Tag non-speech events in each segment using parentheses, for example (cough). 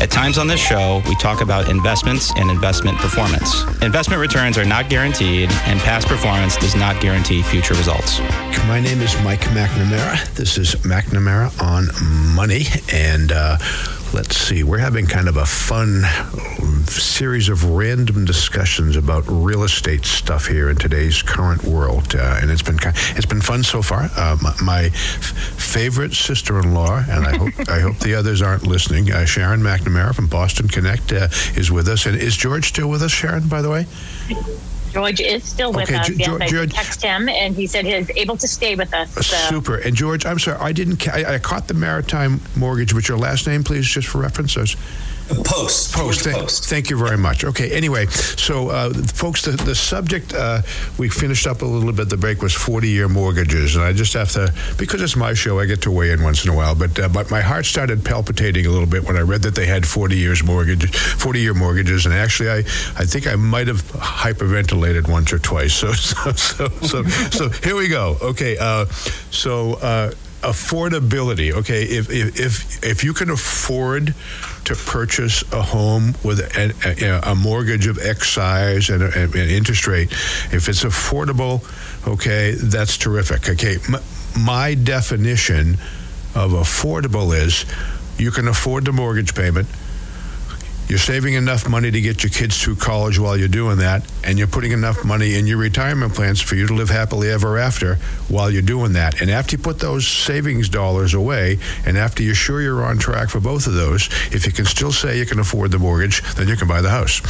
At times on this show, we talk about investments and investment performance. Investment returns are not guaranteed, and past performance does not guarantee future results. My name is Mike McNamara. This is McNamara on Money, and uh, let's see, we're having kind of a fun series of random discussions about real estate stuff here in today's current world, uh, and it's been kind, it's been fun so far. Uh, my, my favorite sister-in-law, and I hope I hope the others aren't listening. Uh, Sharon McNamara from Boston Connect uh, is with us, and is George still with us? Sharon, by the way. George is still with Okay, us. Ge- yes, George- I George- text him, and he said he's able to stay with us. So. Super. And George, I'm sorry, I didn't. Ca- I, I caught the Maritime Mortgage, but your last name, please, just for reference. Post. Post. Thank, thank you very much. Okay. Anyway, so uh, folks, the, the subject uh, we finished up a little bit. The break was 40-year mortgages, and I just have to because it's my show. I get to weigh in once in a while, but uh, but my heart started palpitating a little bit when I read that they had 40 years mortgage, 40-year mortgages, and actually, I I think I might have hyperventilated once or twice. (laughs) So so so so, so here we go. Okay. Uh, so. Affordability okay if, if if if you can afford to purchase a home with an, a, a mortgage of X size and an interest rate, if it's affordable, okay, that's terrific. Okay, my definition of affordable is you can afford the mortgage payment. You're saving enough money to get your kids through college while you're doing that, and you're putting enough money in your retirement plans for you to live happily ever after while you're doing that. And after you put those savings dollars away, and after you're sure you're on track for both of those, if you can still say you can afford the mortgage, then you can buy the house.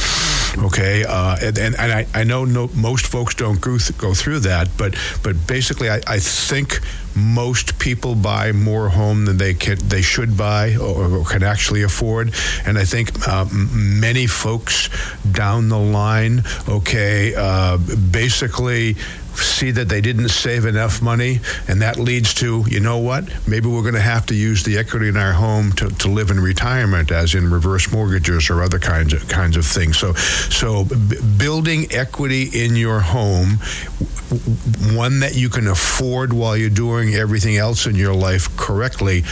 Okay, uh, and, and, and I, I know no, most folks don't go, th- go through that, but but basically, I, I think most people buy more home than they can they should buy or, or can actually afford. And i think uh, many folks down the line okay uh, basically see that they didn't save enough money and that leads to you know what maybe we're going to have to use the equity in our home to, to live in retirement as in reverse mortgages or other kinds of kinds of things so so b- building equity in your home one that you can afford while you're doing everything else in your life correctly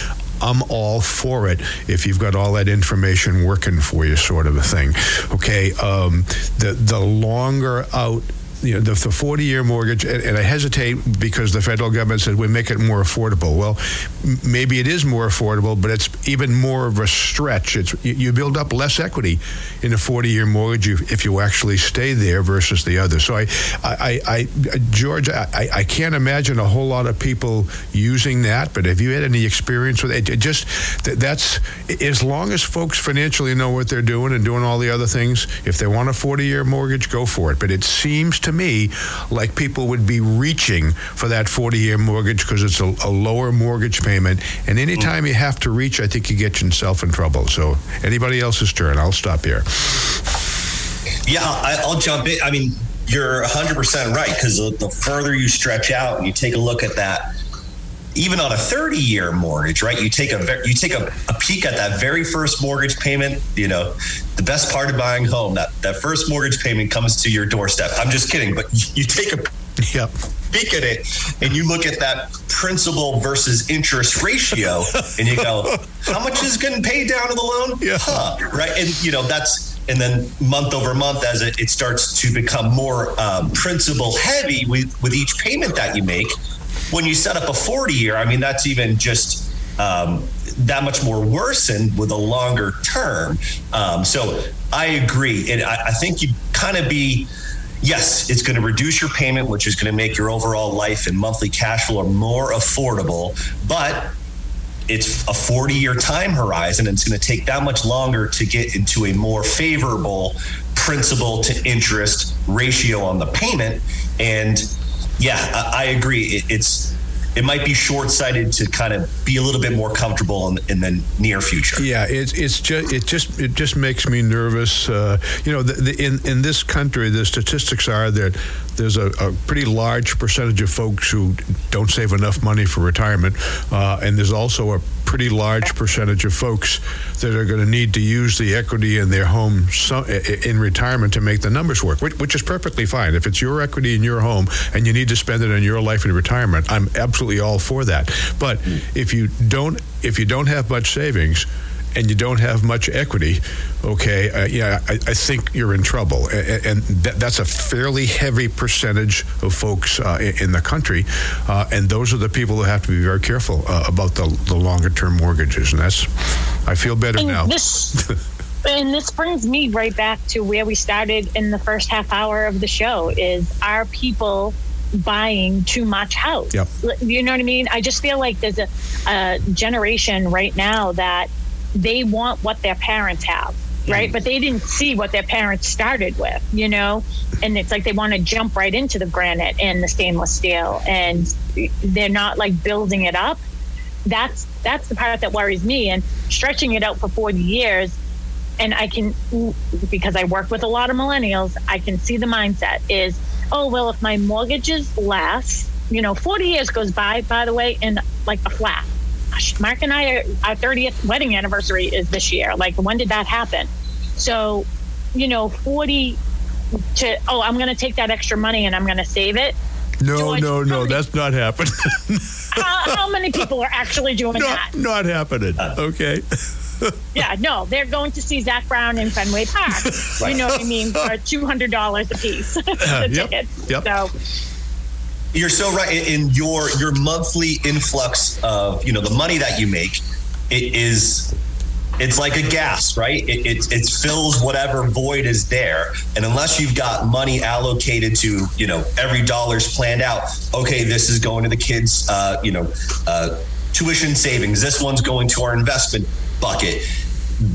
I'm all for it if you've got all that information working for you, sort of a thing. Okay, um, the the longer out. You know, the, the 40 year mortgage, and, and I hesitate because the federal government said we make it more affordable. Well, m- maybe it is more affordable, but it's even more of a stretch. It's you, you build up less equity in a 40 year mortgage if, if you actually stay there versus the other. So I, I, I, I George, I, I- can't imagine a whole lot of people using that. But have you had any experience with it? It just th- that's as long as folks financially know what they're doing and doing all the other things. If they want a 40 year mortgage, go for it. But it seems to me like people would be reaching for that 40 year mortgage because it's a, a lower mortgage payment. And anytime you have to reach, I think you get yourself in trouble. So anybody else's turn. I'll stop here. Yeah, I, I'll jump in. I mean, you're 100% right because the, the further you stretch out and you take a look at that, even on a 30 year mortgage, right? You take a you take a, a peek at that very first mortgage payment. You know, the best part of buying a home that that first mortgage payment comes to your doorstep. I'm just kidding, but (laughs) you take a Yep. peek at it and you look at that principal versus interest ratio (laughs) and you go, how much is getting paid down on the loan? Yeah. Huh, right. And you know, that's, and then month over month, as it, it starts to become more um, principal heavy with, with each payment that you make, when you set up a 40 year, I mean, that's even just um, that much more worsened with a longer term. Um, so I agree. And I, I think you kind of be, yes, it's going to reduce your payment, which is going to make your overall life and monthly cash flow more affordable. But it's a 40 year time horizon, and it's going to take that much longer to get into a more favorable principal to interest ratio on the payment. And yeah, I, agree. It, it's it might be short sighted to kind of be a little bit more comfortable in, in the near future. Yeah, it's it's just it just it just makes me nervous. Uh, you know, the, the, in in this country, the statistics are that there's a, a, pretty large percentage of folks who don't save enough money for retirement, uh, and there's also a pretty large percentage of folks that are going to need to use the equity in their home so, in retirement to make the numbers work, which, which, is perfectly fine. If it's your equity in your home and you need to spend it on your life in retirement, I'm absolutely all for that. But if you don't, if you don't have much savings, and you don't have much equity, okay, uh, yeah, I, I, think you're in trouble. And, and that, that's a fairly heavy percentage of folks uh, in, in, the country. Uh, and those are the people who have to be very careful uh, about the, the longer term mortgages. And that's, I feel better and now. This, (laughs) and this brings me right back to where we started in the first half hour of the show is are people buying too much house. Yep. You know what I mean? I just feel like there's a, a generation right now that they want what their parents have right? Mm. but they didn't see what their parents started with you know? And it's like they want to jump right into the granite and the stainless steel and they're not like building it up. That's that's the part that worries me and stretching it out for 40 years and i can because i work with a lot of millennials i can see the mindset is oh well if my mortgage is less you know 40 years goes by by the way in like a flat gosh, Mark and I, our 30th wedding anniversary is this year. Like, when did that happen? So, you know, 40 to, oh, I'm going to take that extra money and I'm going to save it. No, George, no, no, many, that's not happening. (laughs) how, how, many people are actually doing not, that? Not happening. Uh-huh. Okay. (laughs) yeah, no, they're going to see Zac Brown in Fenway Park. right. You know what I mean? (laughs) For $200 a piece, the yep, tickets. Yep. So, you're so right. In your your monthly influx of you know the money that you make, it is it's like a gas, right? It, it, it, fills whatever void is there. And unless you've got money allocated to, you know, every dollar's planned out, okay, this is going to the kids, uh, you know, uh, tuition savings. This one's going to our investment bucket.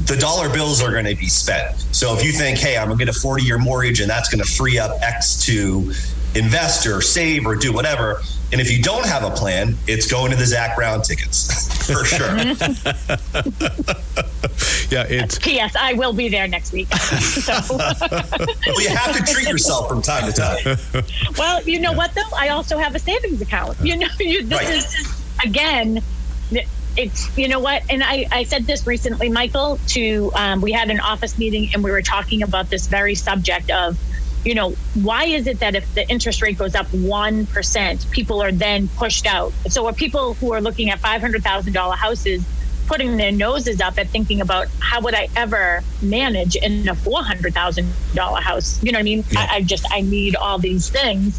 The dollar bills are going to be spent. So if you think, hey, I'm going to get a 40 year mortgage and that's going to free up X to, invest or save or do whatever. And if you don't have a plan, it's going to the Zac Brown tickets (laughs) for sure. (laughs) yeah, it's. P.S. I will be there next week. (laughs) so. well, you have to treat yourself from time to time. Well, you know yeah. what though? I also have a savings account. You know, you, this right. is again. It's you know what, and I, I said this recently, Michael. To um, we had an office meeting and we were talking about this very subject of you know, why is it that if the interest rate goes up 1%, people are then pushed out? So are people who are looking at $500,000 houses putting their noses up at thinking about how would I ever manage in a $400,000 house? You know what I mean? Yeah. I, I just, I need all these things.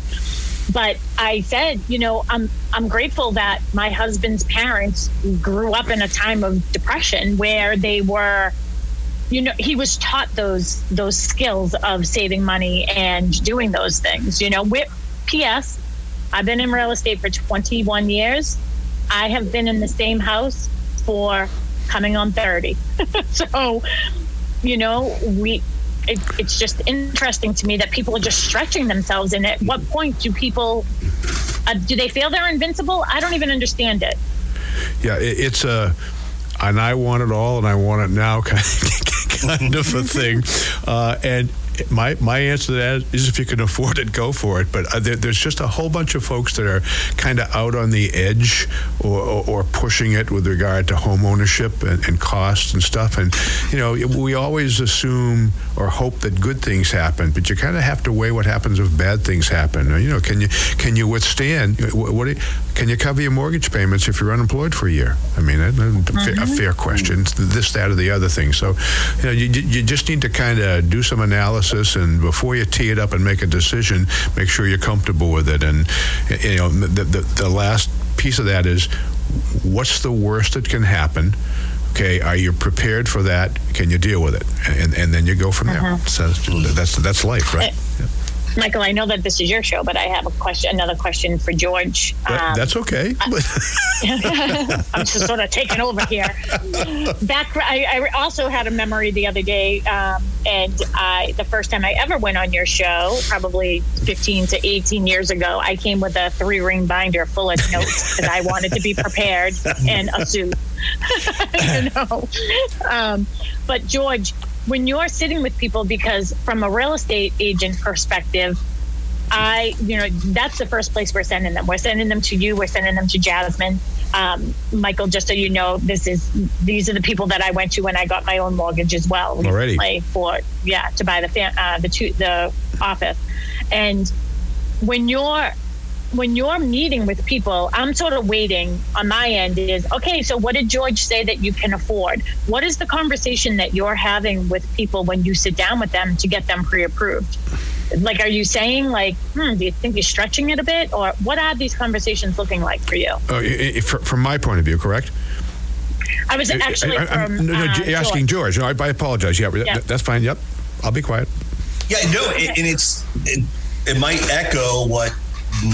But I said, you know, I'm I'm grateful that my husband's parents grew up in a time of depression where they were you know he was taught those those skills of saving money and doing those things you know. With ps i've been in real estate for 21 years. I have been in the same house for coming on 30 (laughs) so you know we it, it's just interesting to me that people are just stretching themselves and at what point do people uh, do they feel they're invincible? I don't even understand it. Yeah it, it's a and I want it all and I want it now (laughs) kind of, kind of a thing. Uh, and my my answer to that is if you can afford it, go for it. But uh, there, there's just a whole bunch of folks that are kind of out on the edge or, or, or, pushing it with regard to home ownership and, and cost and stuff. And you know, we always assume or hope that good things happen, but you kind of have to weigh what happens if bad things happen. You know, can you can you withstand? What, can you cover your mortgage payments if you're unemployed for a year? I mean, a, mm-hmm. a fair question. This, that, or the other thing. So, you know, you, you just need to kind of do some analysis and before you tee it up and make a decision, make sure you're comfortable with it. And you know, the, the, the last piece of that is, what's the worst that can happen? Okay, are you prepared for that? Can you deal with it? And and then you go from there. Uh-huh. So that's that's life, right? Michael, I know that this is your show, but I have a question, another question for George. Um, that's okay. (laughs) I'm just sort of taking over here. Back, I, I, also had a memory the other day, um, and I, the first time I ever went on your show, probably 15 to 18 years ago, I came with a three ring binder full of notes (laughs) because I wanted to be prepared and a suit. (laughs) you know, um, but George, when you're sitting with people, because from a real estate agent perspective, I, you know, that's the first place we're sending them. We're sending them to you. We're sending them to Jasmine. Um, Michael, just so you know, this is these are the people that I went to when I got my own mortgage as well. Already for yeah to buy the fam- uh, the two, the office, and when you're when you're meeting with people, I'm sort of waiting on my end is okay, so what did George say that you can afford? What is the conversation that you're having with people when you sit down with them to get them pre approved? Like, are you saying, like, hmm, do you think you're stretching it a bit? Or what are these conversations looking like for you? Oh, from my point of view, correct? I was actually I, I, from, no, no, uh, asking George. George. No, I, I apologize. Yeah, yeah, that's fine. Yep, I'll be quiet. Yeah, no, and it's it, it might echo what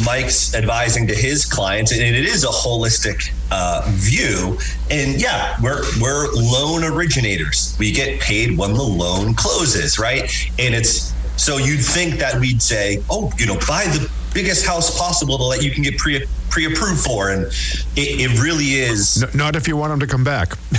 Mike's advising to his clients, and it is a holistic uh, view. And yeah, we're we're loan originators. We get paid when the loan closes, right? And it's so you'd think that we'd say, oh, you know, buy the biggest house possible that you can get pre pre-approved for, and it, it really is. No, not if you want them to come back. (laughs)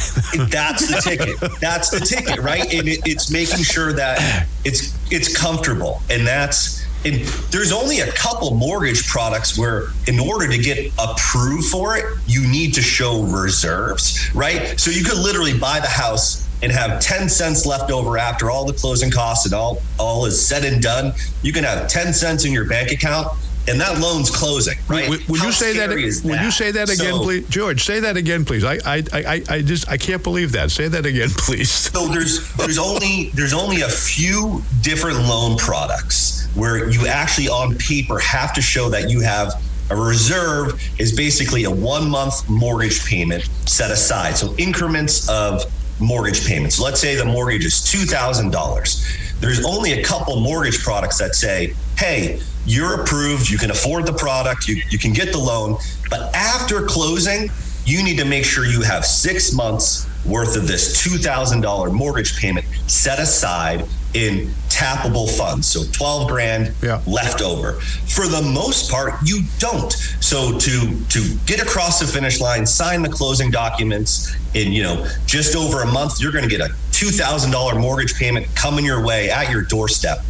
that's the ticket. That's the ticket, right? And it, it's making sure that it's it's comfortable, and that's and there's only a couple mortgage products where in order to get approved for it you need to show reserves right? So you could literally buy the house and have 10 cents left over after all the closing costs and all all is said and done. You can have 10 cents in your bank account and that loan's closing, right? Would, would you say that? Would you say that again, so, please, George? Say that again, please. I, I, I, I just I can't believe that. Say that again, (laughs) please. So there's there's only there's only a few different loan products where you actually on paper have to show that you have a reserve is basically a one month mortgage payment set aside. So increments of mortgage payments. Let's say the mortgage is two thousand dollars. There's only a couple mortgage products that say, hey you're approved, you can afford the product, you, you can get the loan. But after closing, you need to make sure you have six months worth of this $2,000 mortgage payment set aside in tappable funds. So 12 grand yeah. left over. For the most part, you don't. So to to get across the finish line, sign the closing documents in, you know, just over a month, you're going to get a $2,000 mortgage payment coming your way at your doorstep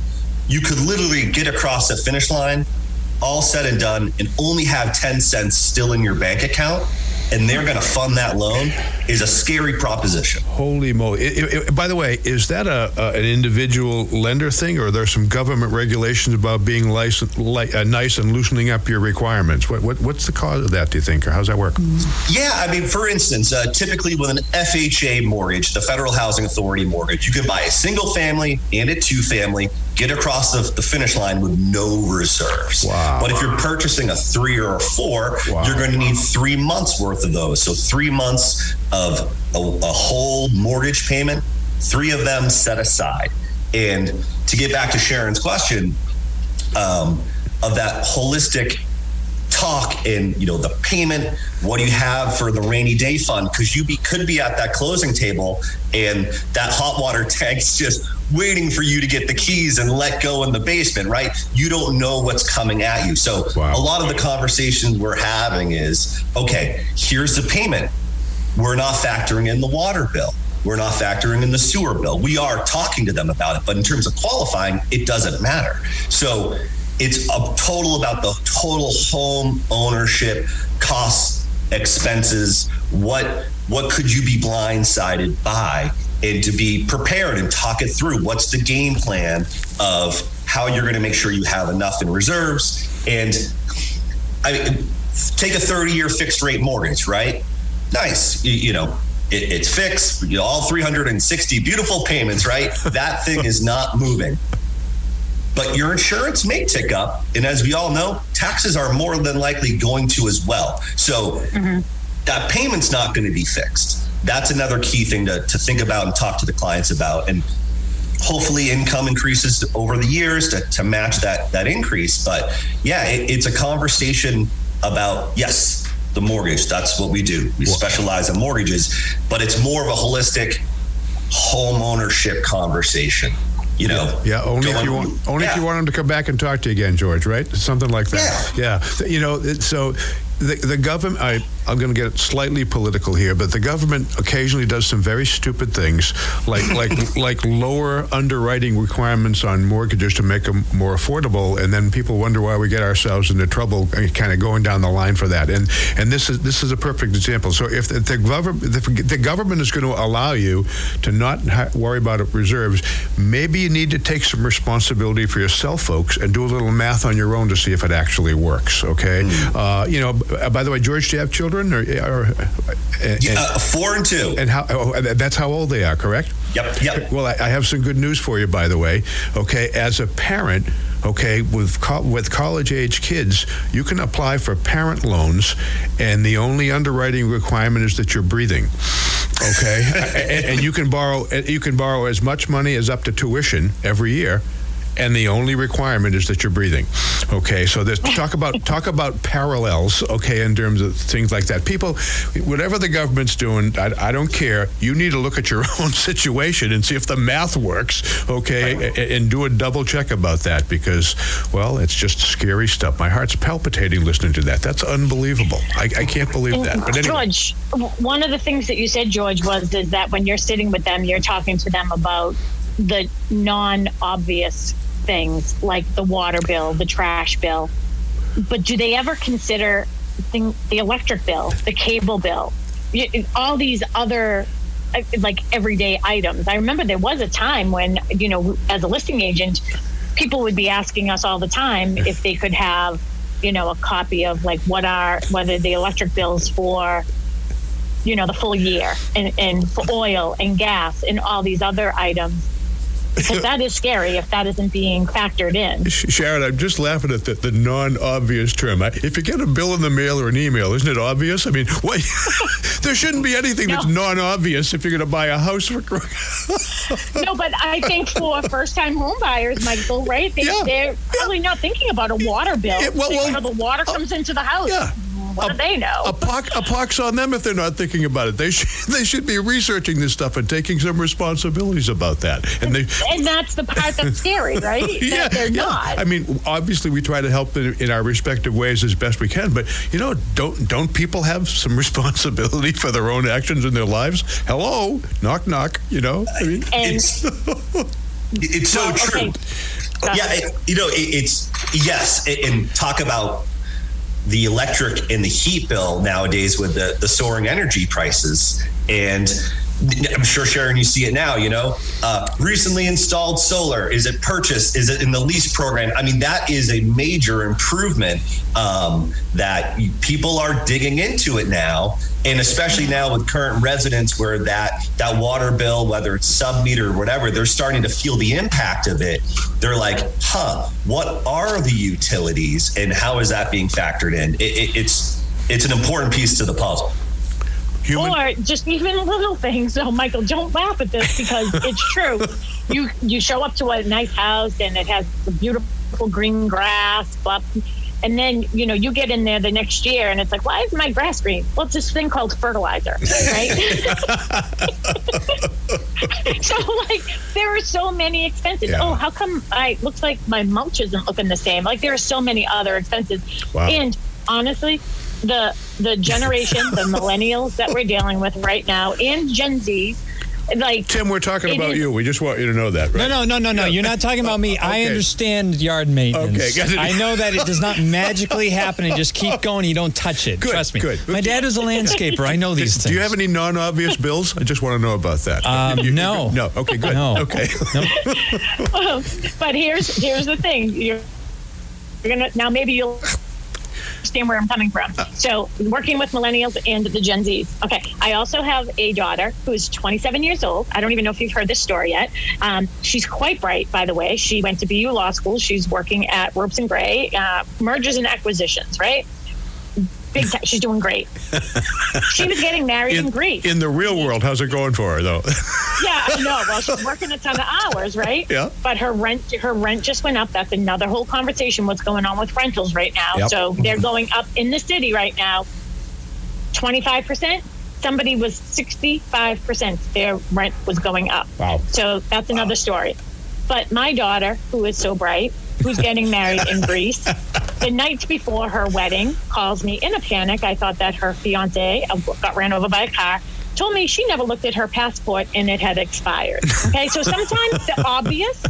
you could literally get across the finish line, all said and done, and only have 10 cents still in your bank account and they're going to fund that loan is a scary proposition. Holy moly! It, it, by the way, is that a, a, an individual lender thing, or are there some government regulations about being license, li- uh, nice and loosening up your requirements? What, what, what's the cause of that? Do you think, or how's that work? Yeah, I mean, for instance, uh, typically with an FHA mortgage, the Federal Housing Authority mortgage, you can buy a single family and a two family get across the, the, finish line with no reserves. Wow. But if you're purchasing a three or a four, wow. you're going to need three months worth of those. So three months of a, a whole mortgage payment, three of them set aside. And to get back to Sharon's question, um, of that holistic talk and you know the payment what do you have for the rainy day fund? Because you be, could be at that closing table and that hot water (laughs) tank's just waiting for you to get the keys and let go in the basement right? You don't know what's coming at you. So wow. a lot of the conversations we're having is okay here's the payment. We're not factoring in the water bill. We're not factoring in the sewer bill. We are talking to them about it but in terms of qualifying it doesn't matter. So it's a total about the total home ownership costs, expenses. What what could you be blindsided by? And to be prepared and talk it through. What's the game plan of how you're going to make sure you have enough in reserves? And I mean, take a 30 year fixed rate mortgage, right? Nice. You, you know, it, it's fixed, you know, all 360 beautiful payments, right? that thing is not moving but your insurance may tick up. And as we all know, taxes are more than likely going to as well. So mm-hmm. that payment's not going to be fixed. That's another key thing to, to think about and talk to the clients about. And hopefully income increases over the years to, to match that that increase. But yeah, it, it's a conversation about yes, the mortgage. That's what we do. We specialize in mortgages, but it's more of a holistic home ownership conversation. You know, yeah. Only if you want, only yeah. if you want them to come back and talk to you again, George. Right? Something like that. Yeah. yeah. You know, so the, the government, I, I'm going to get slightly political here, but the government occasionally does some very stupid things, like like (laughs) like lower underwriting requirements on mortgages to make them more affordable, and then people wonder why we get ourselves into trouble, uh, kind of going down the line for that. And and this is this is a perfect example. So if the, the government the government is going to allow you to not ha- worry about reserves, maybe you need to take some responsibility for yourself, folks, and do a little math on your own to see if it actually works. Okay, mm. uh, you know uh, by the way, George, do you have children? Or, or uh, yeah, uh, four and two. And how? Oh, that's how old they are, correct? Yep. Yep. Well, I, I have some good news for you, by the way. Okay, as a parent okay with co- with college age kids you can apply for parent loans and the only underwriting requirement is that you're breathing okay (laughs) and, and, you can borrow you can borrow as much money as up to tuition every year and the only requirement is that you're breathing. Okay, so this (laughs) talk about talk about parallels. Okay, in terms of things like that. People, whatever the government's doing, I, I don't care. You need to look at your (laughs) own situation and see if the math works. Okay, and, and do a double check about that because, well, it's just scary stuff. My heart's palpitating listening to that. That's unbelievable. I, I can't believe that. But anyway. George, one of the things that you said, George, was is that when you're sitting with them, you're talking to them about the non-obvious things like the water bill, the trash bill, but do they ever consider thing, the electric bill, the cable bill, all these other uh, like everyday items? I remember there was a time when, you know, as a listing agent, people would be asking us all the time if they could have, you know, a copy of like what are whether the electric bills for you know the full year and, and for oil and gas and all these other items because that is scary if that isn't being factored in. Sharon, I'm just laughing at the, the non-obvious term. If you get a bill in the mail or an email, isn't it obvious? I mean, what, (laughs) there shouldn't be anything no. that's non-obvious if you're going to buy a house for. (laughs) no, but I think for first-time home buyers, Michael, right? They, are probably not thinking about a water bill. Yeah, well, well, the water comes uh, into the house. Yeah what a, do they know? A, pox, a pox on them if they're not thinking about it. They should (laughs) they should be researching this stuff and taking some responsibilities about that. And they (laughs) and that's the part that's scary, right? (laughs) yeah, they're yeah. not. I mean, obviously we try to help in, in, our respective ways as best we can, but you know, don't don't people have some responsibility for their own actions in their lives? Hello, knock knock. You know, I mean, and, it's it's so well, true. Okay. Yeah, it, you know, it, it's yes, and talk about the electric and the heat bill nowadays with the, the soaring energy prices. And I'm sure Sharon, you see it now. You know, uh, recently installed solar. Is it purchased? Is it in the lease program? I mean, that is a major improvement um, that people are digging into it now, and especially now with current residents, where that that water bill, whether it's sub meter or whatever, they're starting to feel the impact of it. They're like, "Huh, what are the utilities, and how is that being factored in?" It, it, it's it's an important piece to the puzzle. Human? Or just even (laughs) little things. So, Michael, don't laugh at this because (laughs) it's true. You you show up to a nice house and it has the beautiful green grass, but and then you know you get in there the next year and it's like, why is my grass green? Well, it's this thing called fertilizer, right? (laughs) so like there are so many expenses. Yeah. Oh, how come I looks like my mulch isn't looking the same? Like there are so many other expenses. Wow. And honestly, the the generation, the (laughs) millennials that we're dealing with right now, and Gen Z. Like Tim, we're talking about is, you. We just want you to know that, right? No, no, no, no, no. You're not talking about me. okay. I understand yard maintenance. Okay, I know that it does not magically happen and just keep going. You don't touch it. Good, Trust me. Good. My dad is a (laughs) landscaper. I know these do, things. Do you have any non-obvious bills? I just want to know about that. Um, you, no. no. Okay. Good. No. Okay. (laughs) well, but here's here's the thing. You're, you're gonna now maybe you'll understand where I'm coming from. So, working with millennials and the Gen Zs. Okay. I also have a daughter who's 27 years old. I don't even know if you've heard this story yet. Um, she's quite bright, by the way. She went to BU Law School. She's working at Ropes and Gray, uh, mergers and acquisitions, right? Big time. She's doing great. she was getting married in, in, Greece. In the real world, how's it going for her though? (laughs) yeah, I know. Well, she's working a ton of hours, right? Yeah. But her rent, her rent just went up. That's another whole conversation. What's going on with rentals right now? Yep. So they're going up in the city right now. Twenty five percent. Somebody was sixty five percent. Their rent was going up. Wow. So that's another wow. story. But my daughter, who is so bright, who's getting married in Greece, (laughs) the night before her wedding, calls me in a panic. I thought that her fiance uh, got ran over by a car. Told me she never looked at her passport and it had expired. Okay, so sometimes the (laughs) obvious,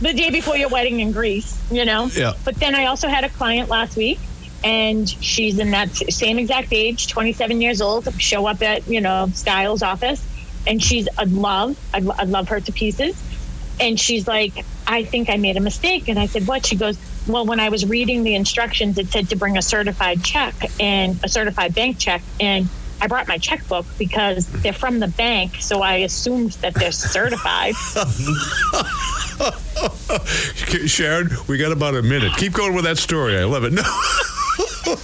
the day before your wedding in Greece, you know. Yeah. But then I also had a client last week and she's in that same exact age, 27 years old, show up at, you know, Stiles office and she's a love. I, I love her to pieces. And she's like, I think I made a mistake. And I said, What? She goes, Well, when I was reading the instructions, it said to bring a certified check and a certified bank check. And I brought my checkbook because they're from the bank. So I assumed that they're certified. (laughs) Sharon, we got about a minute. Keep going with that story. I love it. No. (laughs)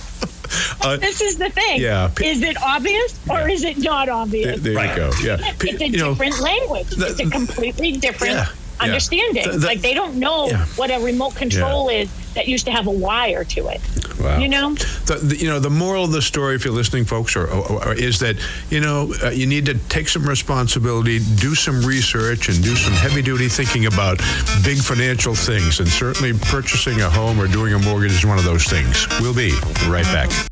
Uh, this is the thing. Yeah. Is it obvious or yeah. is it not obvious? There, there right. you go. Yeah. It's a you different know, language. It's a completely different yeah, understanding. The, the, like they don't know what a remote control is that used to have a wire to it. Wow. You know, the, the, you know the moral of the story, if you're listening, folks, or, or, or is that you know uh, you need to take some responsibility, do some research, and do some heavy duty thinking about big financial things. And certainly, purchasing a home or doing a mortgage is one of those things. We'll be right back.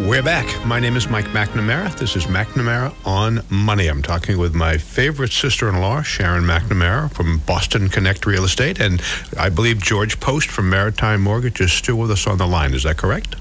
We're back. My name is Mike McNamara. This is McNamara on Money. I'm talking with my favorite sister in law, Sharon McNamara from Boston Connect Real Estate. And I believe George Post from Maritime Mortgage is still with us on the line. Is that correct?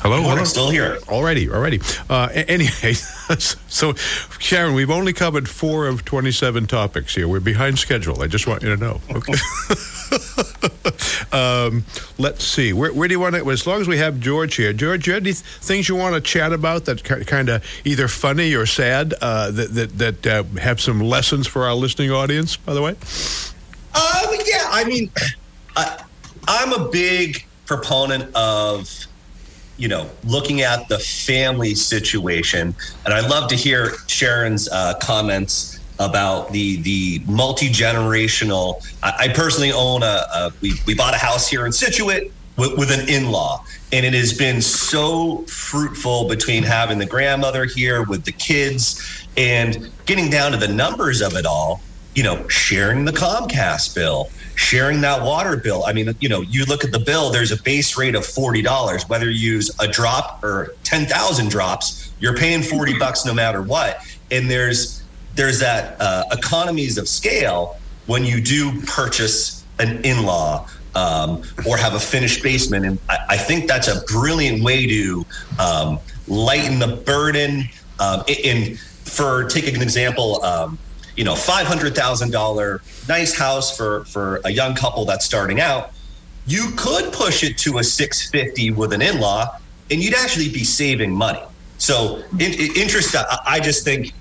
Hello, hello. Still here. Already, already. Uh, anyway, (laughs) so Sharon, we've only covered four of twenty-seven topics here. We're behind schedule. I just want you to know. Okay. (laughs) (laughs) um, let's see. Where, where, do you want to? As long as we have George here, George, you have any things you want to chat about that kind of either funny or sad uh, that that, that uh, have some lessons for our listening audience? By the way. Uh, yeah. I mean, I, I'm a big proponent of you know, looking at the family situation. And I'd love to hear Sharon's uh, comments about the the multi generational. I, I, personally own a, a, we we bought a house here in Scituate with, with an in law, and it has been so fruitful between having the grandmother here with the kids and getting down to the numbers of it all. You know, sharing the Comcast bill, sharing that water bill. I mean, you know, you look at the bill, there's a base rate of $40. Whether you use a drop or 10,000 drops, you're paying 40 bucks no matter what. And there's there's that uh, economies of scale when you do purchase an in-law um, or have a finished basement. And I, I, think that's a brilliant way to um, lighten the burden. Um, for taking an example, um, you know, five hundred thousand dollar nice house for for a young couple that's starting out, you could push it to a six fifty with an in law, and you'd actually be saving money. So, in, in, interest, I, I, just think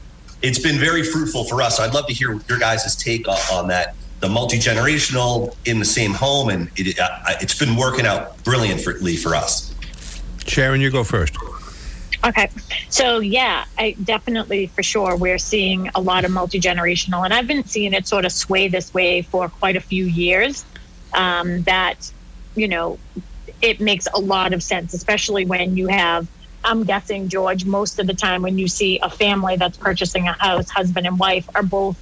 it's been very fruitful for us. So I'd love to hear your guys' take on, on that. The multi generational in the same home, and it, uh, it's been working out brilliantly for us. Sharon, you go first. Okay. So, yeah, I definitely for sure we're seeing a lot of multi generational, and I've been seeing it sort of sway this way for quite a few years. Um, that, you know, it makes a lot of sense, especially when you have, I'm guessing, George, most of the time when you see a family that's purchasing a house, husband and wife are both,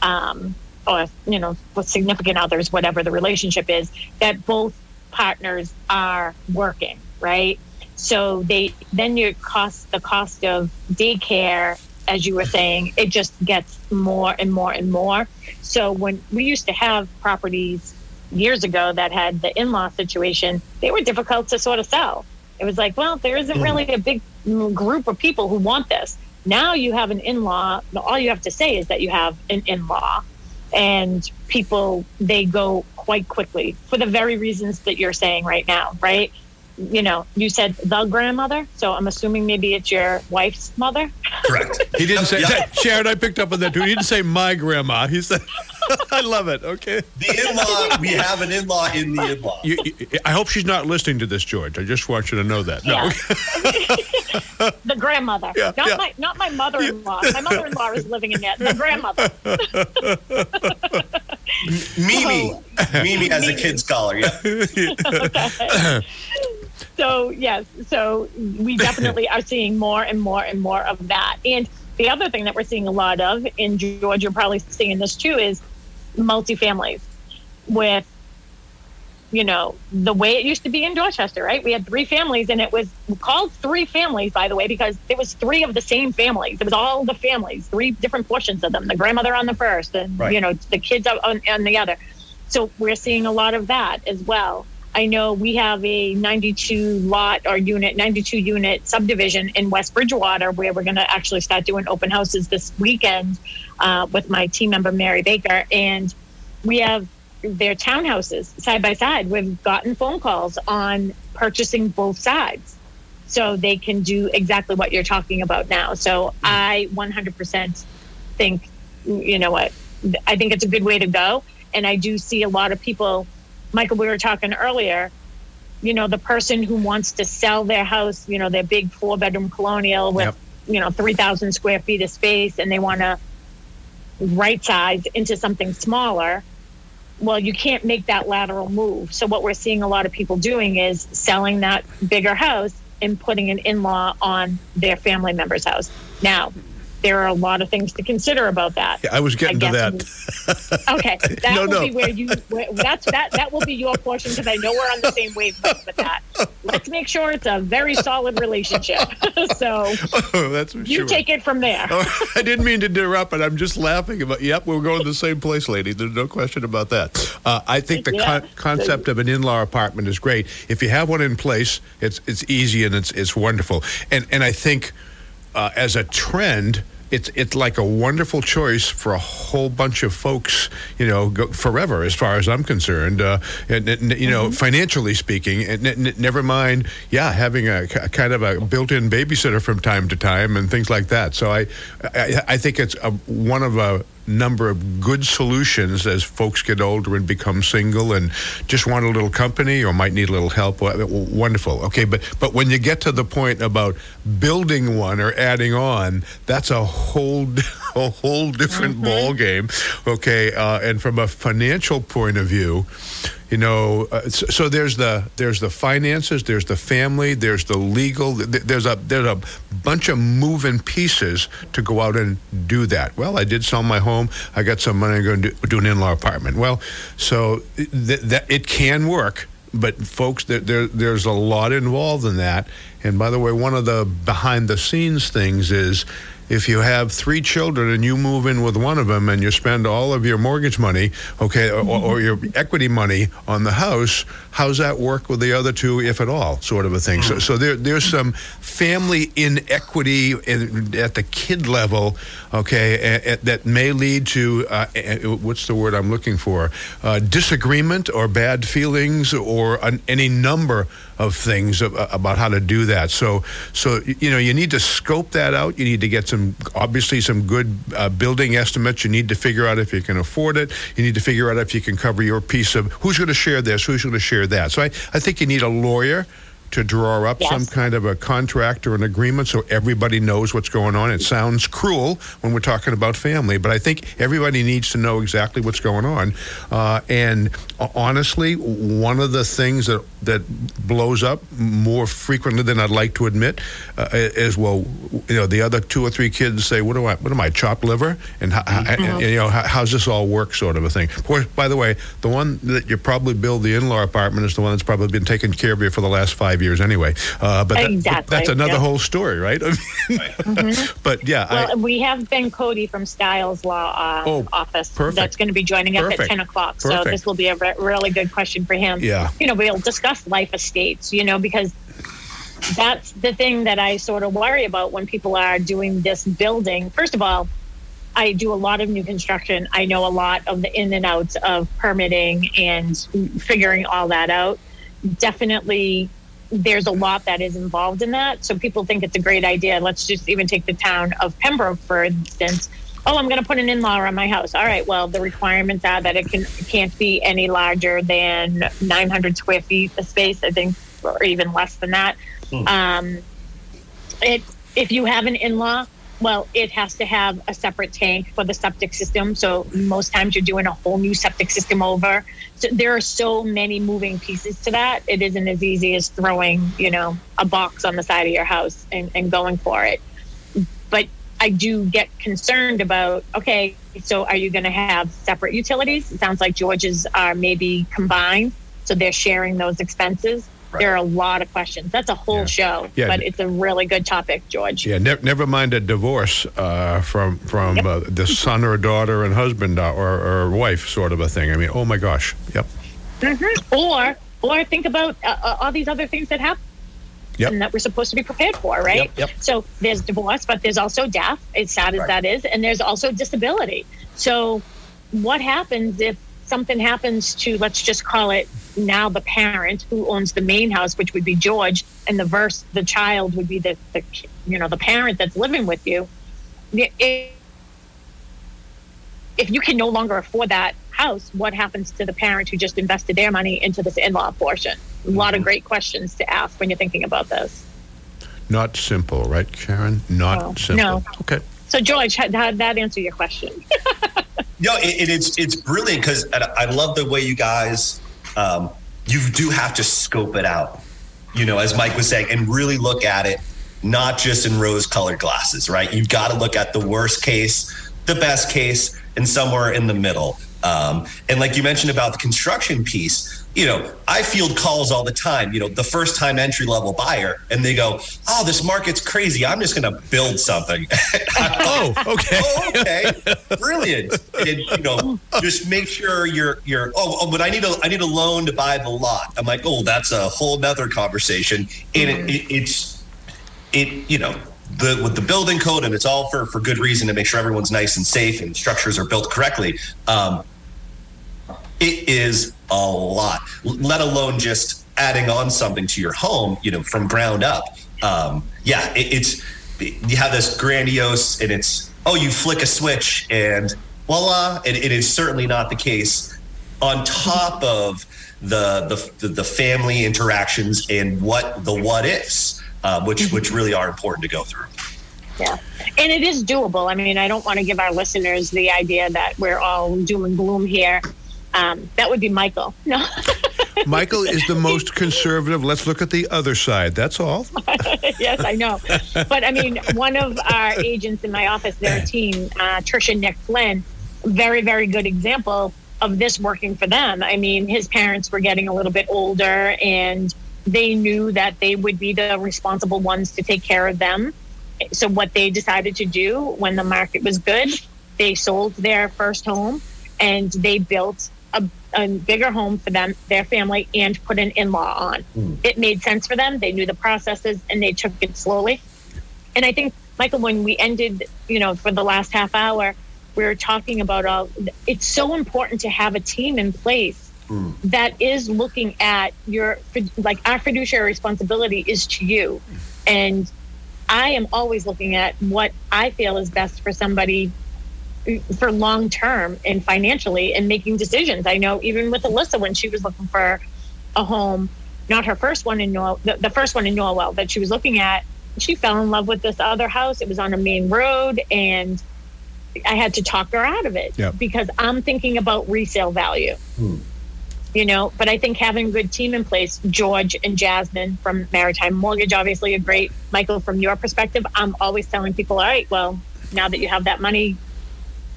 um, or, you know, with significant others, whatever the relationship is, that both partners are working, right? So they then your cost the cost of daycare, as you were saying, it just gets more and more and more. So when we used to have properties years ago that had the in-law situation, they were difficult to sort of sell. It was like, well, there isn't mm. really a big group of people who want this. Now you have an in-law. All you have to say is that you have an in-law, and people they go quite quickly for the very reasons that you're saying right now, right? you know, you said the grandmother, so I'm assuming maybe it's your wife's mother. Correct. he didn't say yeah. Sharon. I picked up on that too. He didn't say my grandma. He said, (laughs) "I love it." Okay. The in-law. We have an in-law in the in-law. You, you, I hope she's not listening to this, George. I just want you to know that. Yeah. No. (laughs) the grandmother. Yeah, not yeah. my not my mother-in-law. My mother-in-law is living in there. The grandmother. (laughs) Mimi. Oh. Mimi as a kid scholar. Yeah. so yes, so we definitely are seeing more and more and more of that. And the other thing that we're seeing a lot of in Georgia, you're probably seeing this too, is multifamilies with you know the way it used to be in Dorchester, right? We had three families, and it was called three families, by the way, because it was three of the same families. It was all the families, three different portions of them. The grandmother on the first, and right. you know the kids on, on the other. So we're seeing a lot of that as well. I know we have a 92 lot or unit, 92 unit subdivision in West Bridgewater where we're going to actually start doing open houses this weekend uh, with my team member, Mary Baker. And we have their townhouses side by side. We've gotten phone calls on purchasing both sides so they can do exactly what you're talking about now. So I 100% think, you know what, I think it's a good way to go. And I do see a lot of people Michael, we were talking earlier, you know, the person who wants to sell their house, you know, their big four bedroom colonial with, yep. you know, 3,000 square feet of space and they want to right size into something smaller. Well, you can't make that lateral move. So, what we're seeing a lot of people doing is selling that bigger house and putting an in law on their family member's house. Now, there are a lot of things to consider about that. Yeah, I was getting I to that. okay, (laughs) that no, will no. be where you. Where, that's that. That will be your portion because I know we're on the same wavelength with that. Let's make sure it's a very solid relationship. (laughs) so oh, that's you sure. take it from there. Oh, (laughs) I didn't mean to interrupt, but I'm just laughing about. Yep, we're going to the same place, lady. There's no question about that. Uh, I think the yeah. con- concept of an in-law apartment is great. If you have one in place, it's it's easy and it's it's wonderful. And and I think uh, as a trend it's it's like a wonderful choice for a whole bunch of folks, you know, go, forever as far as I'm concerned. Uh, and, and, you know, mm-hmm. financially speaking, and n- never mind, yeah, having a, a, kind of a built-in babysitter from time to time and things like that. So I I, I think it's a, one of a number of good solutions as folks get older and become single and just want a little company or might need a little help. Wonderful. Okay, but but when you get to the point about building one or adding on, that's a whole (laughs) a whole different mm-hmm. ball game. Okay, uh, and from a financial point of view, you know uh, so, there's the there's the finances there's the family there's the legal there's a there's a bunch of moving pieces to go out and do that. Well i did sell my home. I got some money i'm going to do, do an in-law apartment. Well so th- that it can work but folks there, there there's a lot involved in that. And by the way one of the behind the scenes things is if you have three children and you move in with one of them and you spend all of your mortgage money, okay, or, or, your equity money on the house, how's that work with the other two, if at all, sort of a thing? So, so there, there's some family inequity in, at the kid level, okay, that may lead to uh, what's the word I'm looking for? Uh, disagreement or bad feelings or an, any number of things about how to do that. So, so you know, you need to scope that out. You need to get some, obviously, some good uh, building estimates. You need to figure out if you can afford it. You need to figure out if you can cover your piece of who's going to share this, who's going to share that. So, I, I think you need a lawyer to draw up yes. some kind of a contract or an agreement so everybody knows what's going on. It sounds cruel when we're talking about family, but I think everybody needs to know exactly what's going on. Uh, and honestly, one of the things that that blows up more frequently than I'd like to admit uh, is well, you know, the other two or three kids say, "What do I? What am I? Chopped liver?" And, mm-hmm. and, you know, how, how's this all work? Sort of a thing. Of course, by the way, the one that you probably build the in-law apartment is the one that's probably been taking care of you for the last five years anyway. Uh, but, that, exactly. but that's another whole story, right? (laughs) I mean, mm-hmm. But yeah, well, I, we have Ben Cody from Stiles Law uh, oh, office perfect. that's going to be joining us at ten o'clock. Perfect. So this will be a re- really good question for him. Yeah, you know, we'll discuss life estates. You know, because that's the thing that I sort of worry about when people are doing this building. First of all, I do a lot of new construction. I know a lot of the in and outs of permitting and figuring all that out. Definitely, there's a lot that is involved in that. So people think it's a great idea. Let's just even take the town of Pembroke, for instance. Oh, I'm going to put an in-law on my house. All right. Well, the requirements are that it can can't be any larger than 900 square feet of space. I think, or even less than that. Hmm. Um, it if you have an in-law, well, it has to have a separate tank for the septic system. So most times you're doing a whole new septic system over. So there are so many moving pieces to that. It isn't as easy as throwing, you know, a box on the side of your house and, and going for it. But I do get concerned about, okay, so are you going to have separate utilities? It sounds like George's are maybe combined. So they're sharing those expenses. Right. There are a lot of questions. That's a whole yeah. show, yeah. but it's a really good topic, George. Yeah, ne- never mind a divorce uh, from from yep. uh, the son or daughter and husband uh, or, or wife sort of a thing. I mean, oh my gosh, yep. Mm-hmm. Or or think about uh, uh, all these other things that happen. Yep. that we're supposed to be prepared for, right? Yep, yep. So there's divorce, but there's also death, as sad as right. that is, and there's also disability. So what happens if something happens to, let's just call it now the parent who owns the main house, which would be George, and the verse, the child would be the, the you know, the parent that's living with you. If, if you can no longer afford that house, what happens to the parent who just invested their money into this in-law portion? A lot mm-hmm. of great questions to ask when you're thinking about this. Not simple, right, Karen? Not oh, simple. No. Okay. So, George, how did that answer your question? (laughs) no, it, it's it's brilliant because I love the way you guys um, you do have to scope it out. You know, as Mike was saying, and really look at it not just in rose-colored glasses, right? You've got to look at the worst case, the best case, and somewhere in the middle. Um, and like you mentioned about the construction piece, you know, I field calls all the time, you know, the first time entry level buyer, and they go, Oh, this market's crazy. I'm just going to build something. (laughs) oh, okay. oh, okay. Brilliant. And, you know, just make sure you're, you're, oh, oh, but I need a, I need a loan to buy the lot. I'm like, Oh, that's a whole nother conversation. And it, it, it's, it, you know, the with the building code, and it's all for for good reason to make sure everyone's nice and safe and structures are built correctly. Um, it is a lot, let alone just adding on something to your home, you know, from ground up. Um, yeah, it, it's you have this grandiose, and it's oh, you flick a switch and voila, and it is certainly not the case. On top of the the the family interactions and what the what ifs, uh, which mm-hmm. which really are important to go through. Yeah. And it is doable. I mean, I don't want to give our listeners the idea that we're all doom and gloom here. Um, that would be Michael. (laughs) No. Michael is the most (laughs) conservative. Let's look at the other side. That's all. (laughs) yes, I know. But I mean, one of our agents in my office, their team, uh, Trisha Nick Flynn, very, very good example of this working for them. I mean, his parents were getting a little bit older and they knew that they would be the responsible ones to take care of them. So, what they decided to do when the market was good, they sold their first home and they built a, a bigger home for them, their family, and put an in law on. Mm. It made sense for them. They knew the processes and they took it slowly. And I think, Michael, when we ended, you know, for the last half hour, we were talking about all it's so important to have a team in place mm. that is looking at your like our fiduciary responsibility is to you and i am always looking at what i feel is best for somebody for long term and financially and making decisions. I know even with Alyssa when she was looking for a home, not her first one in Nor- the, the first one in Norwell that she was looking at, she fell in love with this other house. It was on a main road and I had to talk her out of it yep. because I'm thinking about resale value. Hmm. You know, but I think having a good team in place, George and Jasmine from Maritime Mortgage, obviously a great Michael from your perspective. I'm always telling people, all right, well, now that you have that money,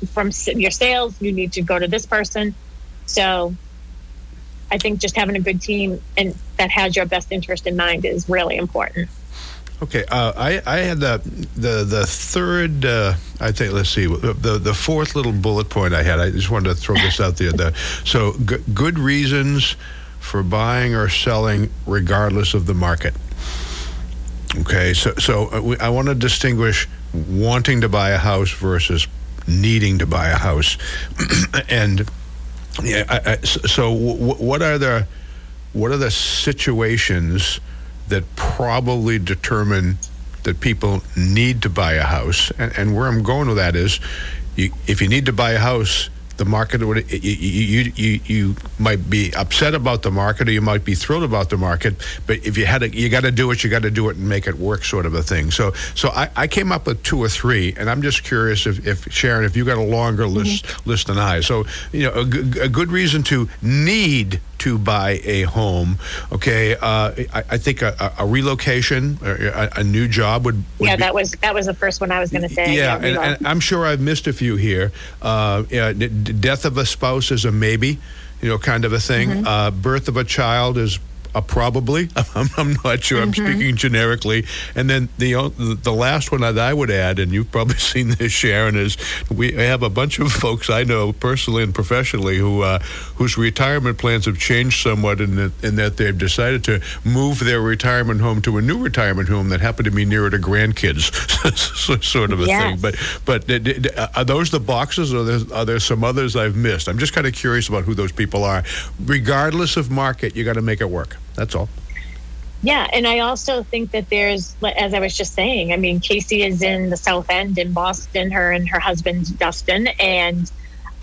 from your sales, you need to go to this person. So I think just having a good team and that has your best interest in mind is really important. Okay, uh, I, I had the the the third. Uh, I think let's see the the fourth little bullet point I had. I just wanted to throw this out there. The, (laughs) so g- good reasons for buying or selling regardless of the market. Okay, so so uh, I want to distinguish wanting to buy a house versus needing to buy a house, (clears throat) and yeah, I, I, so what are the what are the situations? that probably determine that people need to buy a house. And, and where I'm going with that is, you, if you need to buy a house, the market would you, you, you, you might be upset about the market or you might be thrilled about the market but if you had to you got to do it you got to do it and make it work sort of a thing so so I, I came up with two or three and I'm just curious if, if Sharon if you got a longer mm-hmm. list list than I so you know a good reason to need to buy a home. Okay, uh, I, I, think a, a relocation, a, a, new job would, would. yeah, be, that was that was the first one I was going to say. Yeah, yeah and, and, I'm sure I've missed a few here. Uh, yeah, death of a spouse is a maybe, you know, kind of a thing. Mm-hmm. Uh, birth of a child is uh, probably. (laughs) I'm, I'm, not sure. I'm mm-hmm. speaking generically. And then the the last one that I would add, and you've probably (laughs) seen this, Sharon, is we have a bunch of (laughs) folks I know personally and professionally who uh, whose retirement plans have changed somewhat, in that, in that they've decided to move their retirement home to a new retirement home that happened to be nearer to grandkids, sort of a yes. thing. But but are those the boxes, or are there, are there some others I've missed? I'm just kind of curious about who those people are. Regardless of market, you got to make it work. That's all. Yeah, and I also think that there's, as I was just saying, I mean, Casey is in the South End in Boston, her and her husband Dustin, and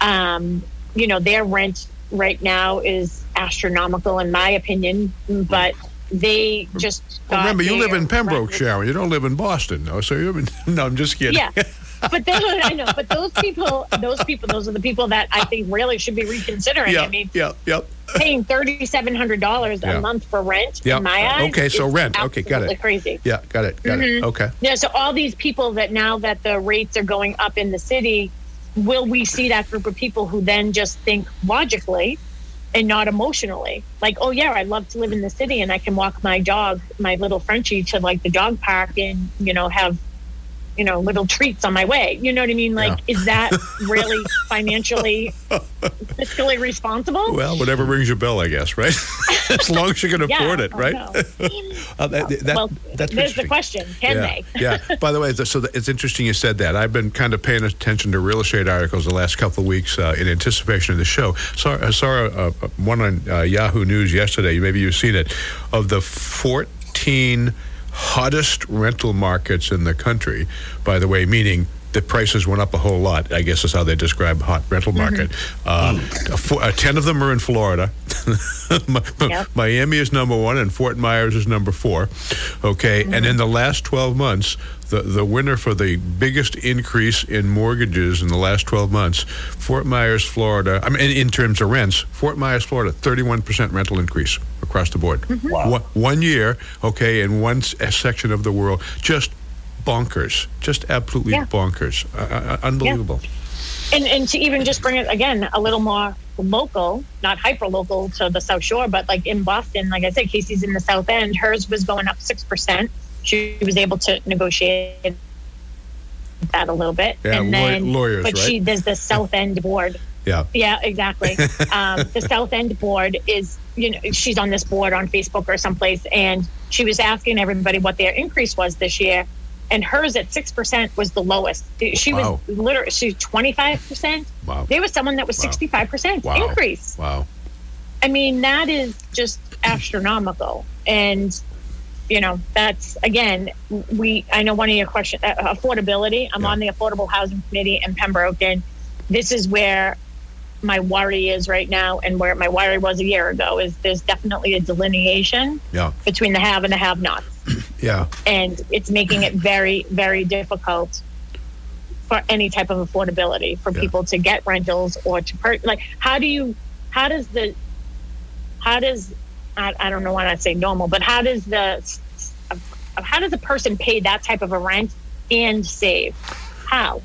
um, you know their rent right now is astronomical in my opinion, but they just well, remember you live in Pembroke, Sharon. You don't live in Boston, no. So you in, (laughs) no, I'm just kidding. Yeah. (laughs) but those, I know, but those people, those people, those are the people that I think really should be reconsidering. Yeah, I mean, yeah, yep paying thirty seven hundred dollars a month for rent. Yeah. In my eyes, okay, so rent. Okay, got it. Crazy. Yeah, got it. Got mm-hmm. it. Okay. Yeah. So all these people that now that the rates are going up in the city, will we see that group of people who then just think logically? And not emotionally, like, oh yeah, I'd love to live in the city and I can walk my dog, my little Frenchie, to like the dog park and you know have you know, little treats on my way. You know what I mean? Like, yeah. is that (laughs) really financially fiscally responsible? Well, whatever rings your bell, I guess, right? (laughs) as long as you can afford it, right? (laughs) uh, that, that, well, that's there's the question: Can yeah. they? yeah. By the way, so it's interesting you said that. I've been kind of paying attention to real estate articles the last couple of weeks uh, in anticipation of the show. Saw, I saw uh, one on uh, Yahoo News yesterday. Maybe you've seen it of the 14 hottest rental markets in the country, by the way, meaning the prices went up a whole lot. I guess is how they describe hot rental mm-hmm. market. Mm-hmm. Uh, uh, Ten of them are in Florida. (laughs) yep. Miami is number one, and Fort Myers is number four. Okay, mm-hmm. and in the last twelve months, the the winner for the biggest increase in mortgages in the last twelve months, Fort Myers, Florida. I mean, in, in terms of rents, Fort Myers, Florida, thirty-one percent rental increase across the board. Mm-hmm. Wow. One, one year, okay, in one section of the world, just bonkers, just absolutely yeah. bonkers, uh, uh, uh, unbelievable. Yeah. And and to even just bring it again a little more local, not hyper local to the South Shore, but like in Boston, like I said, Casey's in the South End. Hers was going up six percent. She was able to negotiate that a little bit, yeah, and then lawyers, but right? she there's the South End board. Yeah. Yeah, exactly. (laughs) um, the South End board is, you know, she's on this board on Facebook or someplace, and she was asking everybody what their increase was this year and hers at six percent was the lowest. She wow. was literally she twenty five percent. Wow. There was someone that was sixty five percent increase. Wow. I mean that is just astronomical, and you know that's again we. I know one of your questions uh, affordability. I'm yeah. on the affordable housing committee in Pembroke, and this is where my worry is right now and where my worry was a year ago is there's definitely a delineation yeah. between the have and the have nots. (clears throat) yeah. And it's making it very, very difficult for any type of affordability for yeah. people to get rentals or to per- like how do you how does the how does I, I don't know why I say normal, but how does the how does a person pay that type of a rent and save? How?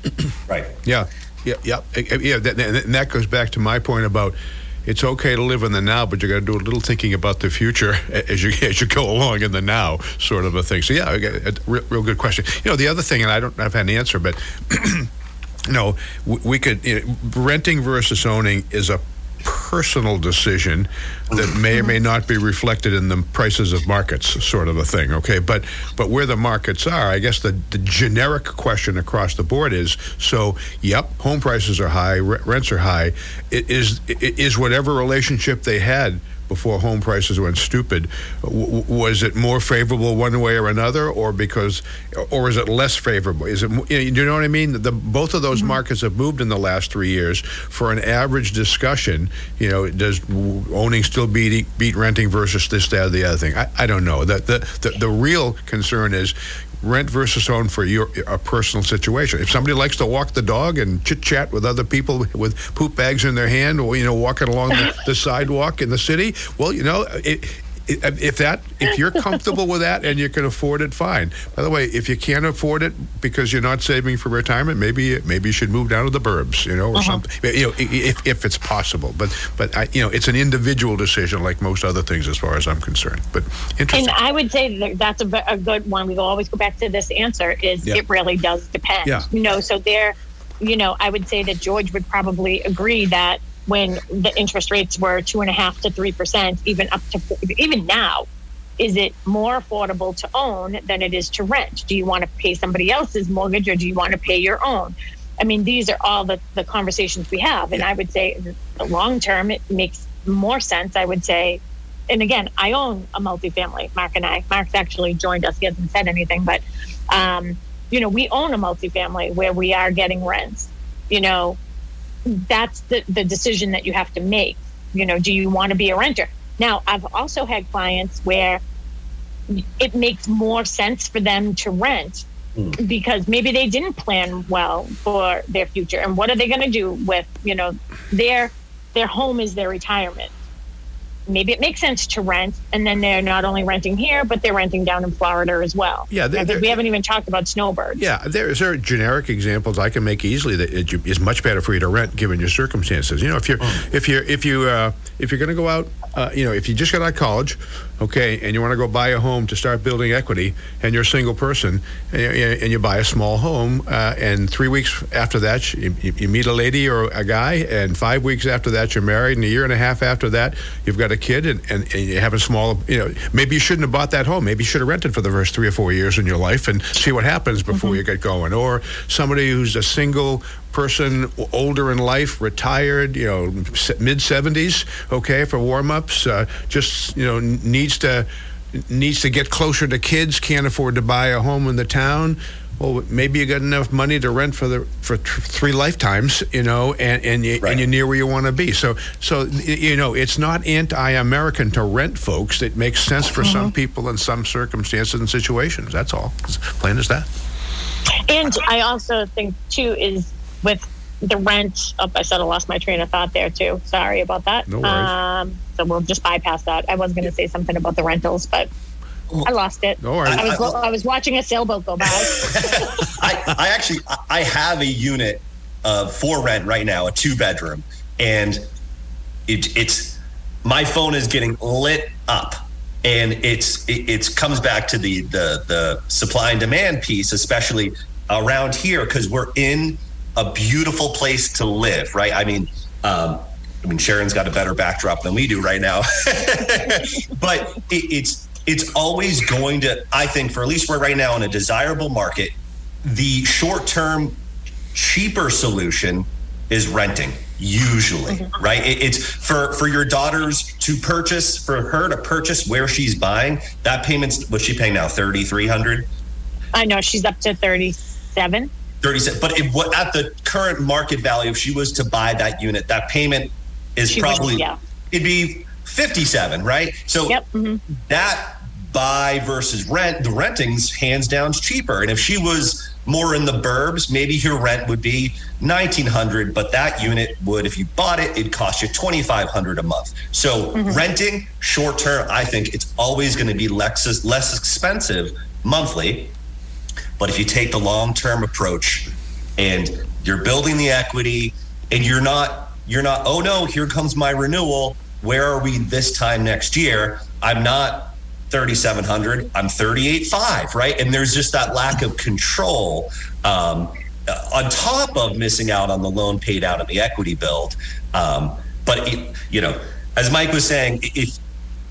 right. (clears throat) Yeah. Yeah, yeah, yeah. and that goes back to my point about it's okay to live in the now, but you got to do a little thinking about the future (laughs) as you as you go along in the now, sort of a thing. So yeah, a, real, real good question. You know, the other thing, and I don't have an answer, but. you (clears throat) no, we could you know, renting versus owning is a personal decision that may or may not be reflected in the prices of markets, sort of a thing. Okay, but but where the markets are, I guess the, the generic question across the board is: so, yep, home prices are high, rents are high. It is is whatever relationship they had before home prices went stupid. W- was it more favorable one way or another, or because, or is it less favorable? Is it? You know, you know what I mean? The, both of those mm-hmm. markets have moved in the last three years. For an average discussion, you know, does owning still beat beat renting versus this, that, or the other thing? I, I don't know. The, the the the real concern is rent versus own for your a personal situation. If somebody likes to walk the dog and chit chat with other people with poop bags in their hand, or you know, walking along the, the sidewalk in the city, well, you know, it, if that if you're (laughs) comfortable with that and you can afford it, fine. By the way, if you can't afford it because you're not saving for retirement, maybe maybe you should move down to the burbs, you know, or uh-huh. something. You know, if, if it's possible. But but I, you know, it's an individual decision, like most other things, as far as I'm concerned. But interesting. And I would say that that's a, a good one. We always go back to this answer: is yeah. it really does depend. Yeah. You know, so there, you know, I would say that George would probably agree that when the interest rates were two and a half to three percent, even up to even now, is it more affordable to own than it is to rent? Do you want to pay somebody else's mortgage or do you want to pay your own? I mean, these are all the, the conversations we have. And. I would say the long term, it makes more sense. I would say, and again, I own a multifamily, Mark and I. Mark's actually joined us. He hasn't said anything, but, um, you know, we own a multifamily where we are getting rents. You know, that's the, the decision that you have to make. You know, do you want to be a renter? Now, I've also had clients where it makes more sense for them to rent mm. because maybe they didn't plan well for their future. And what are they going to do with, you know, their their home is their retirement maybe it makes sense to rent and then they're not only renting here but they're renting down in florida as well. Yeah we haven't even talked about snowbirds. Yeah there, there are generic examples i can make easily that it is much better for you to rent given your circumstances? You know if you're oh. if you're if you uh, if you're going to go out uh, you know if you just got out of college okay, and you want to go buy a home to start building equity, and you're a single person, and you, and you buy a small home, uh, and three weeks after that, you, you, meet a lady or a guy, and five weeks after that, you're married, and a year and a half after that, you've got a kid, and, and, and you have a small, you know, maybe you shouldn't have bought that home. Maybe you should have rented for the first three or four years in your life and see what happens before mm-hmm. you get going. Or somebody who's a single person older in life, retired, you know, mid 70s, okay, for warm ups, uh, just, you know, needs to needs to get closer to kids, can't afford to buy a home in the town. Well, maybe you got enough money to rent for the for three lifetimes, you know, and and, you, right. and you're near where you want to be. So so you know, it's not anti-American to rent, folks. It makes sense for mm-hmm. some people in some circumstances and situations. That's all. As plain as that. And I also think too is with the rent. Oh, I said I lost my train of thought there too. Sorry about that. No worries. Um, so we'll just bypass that. I was going to say something about the rentals, but I lost it. No worries. I was, I was watching a sailboat go by. (laughs) I, I actually I have a unit uh, for rent right now, a two bedroom, and it, it's my phone is getting lit up and it's it it's comes back to the the the supply and demand piece especially around here because we're in a beautiful place to live, right? I mean, um, I mean, Sharon's got a better backdrop than we do right now, (laughs) but it, it's it's always going to. I think, for at least we're right now in a desirable market, the short term, cheaper solution is renting. Usually, mm-hmm. right? It, it's for for your daughters to purchase, for her to purchase where she's buying. That payment's what's she paying now? Thirty three hundred. I know she's up to thirty seven. 37 but it, what, at the current market value if she was to buy that unit that payment is she probably would, yeah. it'd be 57 right so yep. mm-hmm. that buy versus rent the renting's hands down cheaper and if she was more in the burbs maybe her rent would be 1900 but that unit would if you bought it it'd cost you 2500 a month so mm-hmm. renting short term i think it's always going to be less less expensive monthly but if you take the long term approach and you're building the equity and you're not you're not, oh no, here comes my renewal. Where are we this time next year? I'm not 3,700, I'm 38.5, right? And there's just that lack of control. Um, on top of missing out on the loan paid out of the equity build. Um, but it, you know, as Mike was saying, if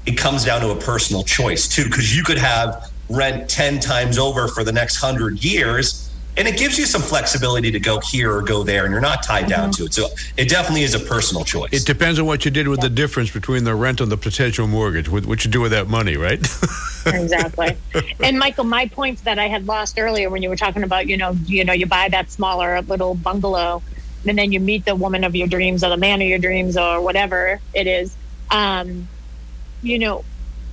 it comes down to a personal choice too, because you could have rent 10 times over for the next hundred years and it gives you some flexibility to go here or go there and you're not tied down mm-hmm. to it so it definitely is a personal choice it depends on what you did with yeah. the difference between the rent and the potential mortgage what you do with that money right (laughs) exactly and michael my points that i had lost earlier when you were talking about you know you know you buy that smaller little bungalow and then you meet the woman of your dreams or the man of your dreams or whatever it is um, you know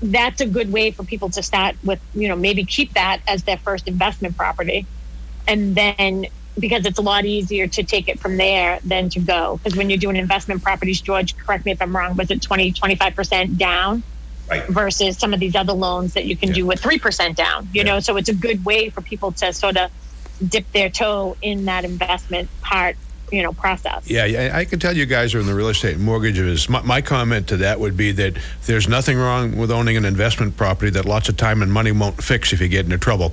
that's a good way for people to start with you know maybe keep that as their first investment property and then because it's a lot easier to take it from there than to go. Because when you're doing investment properties, George, correct me if I'm wrong, was it 20, 25% down? Right. Versus some of these other loans that you can yeah. do with 3% down, you yeah. know? So it's a good way for people to sort of dip their toe in that investment part you know process. Yeah, I can tell you guys are in the real estate mortgages. My, my, comment to that would be that there's nothing wrong with owning an investment property that lots of time and money won't fix if you get into trouble.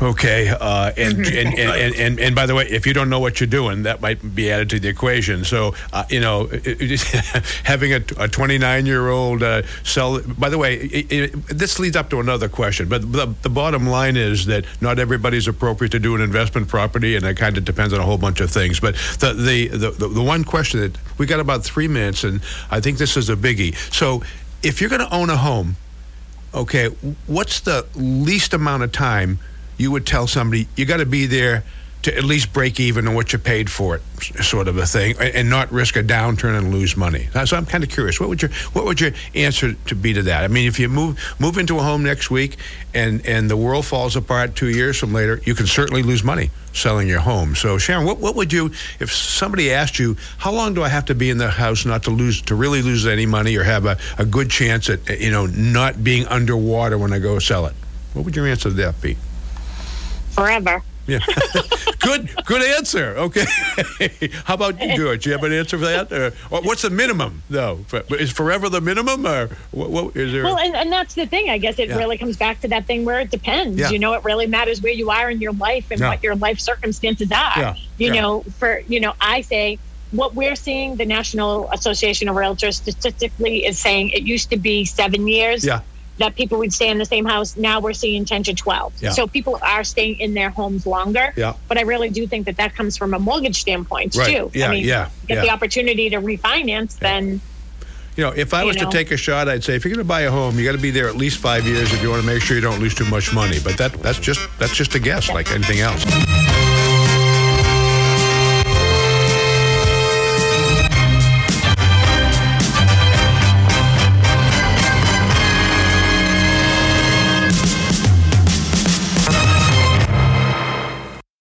Okay, uh, and, and, and, and, and, and by the way, if you don't know what you're doing, that might be added to the equation. So uh, you know, (laughs) having a 29 year old uh, sell. By the way, it, it, this leads up to another question, but the, the bottom line is that not everybody's appropriate to do an investment property, and it kind of depends on a whole bunch of things. But the the, the, the, one question that we got about three minutes, and I think this is a biggie. So, if you're going to own a home, okay, what's the least amount of time you would tell somebody you got to be there to at least break even on what you paid for it, sort of a thing, and not risk a downturn and lose money. So I'm kind of curious. What would your what would your answer to be to that? I mean, if you move move into a home next week and and the world falls apart two years from later, you can certainly lose money selling your home. So Sharon, what what would you if somebody asked you how long do I have to be in the house not to lose to really lose any money or have a, a good chance at you know not being underwater when I go sell it? What would your answer to that be? Forever. Yeah. (laughs) good good answer. Okay. (laughs) How about you, George? Do you have an answer for that? Or, or what's the minimum, though? Is forever the minimum? Or what, what is there? Well, and, and, that's the thing. I guess it yeah. really comes back to that thing where it depends. Yeah. You know, it really matters where you are in your life and yeah. what your life circumstances are. You know, for, you know, I say, what we're seeing, the National Association of Realtors statistically is saying it used to be seven years. Yeah that people would stay in the same house. Now we're seeing 10 to 12. Yeah. So people are staying in their homes longer. Yeah. But I really do think that that comes from a mortgage standpoint, right. too. Yeah, I mean, yeah, get yeah. the opportunity to refinance, yeah. then. You know, if I was know. to take a shot, I'd say if you're going to buy a home, you got to be there at least five years if you want to make sure you don't lose too much money. But that that's just that's just a guess, like anything else.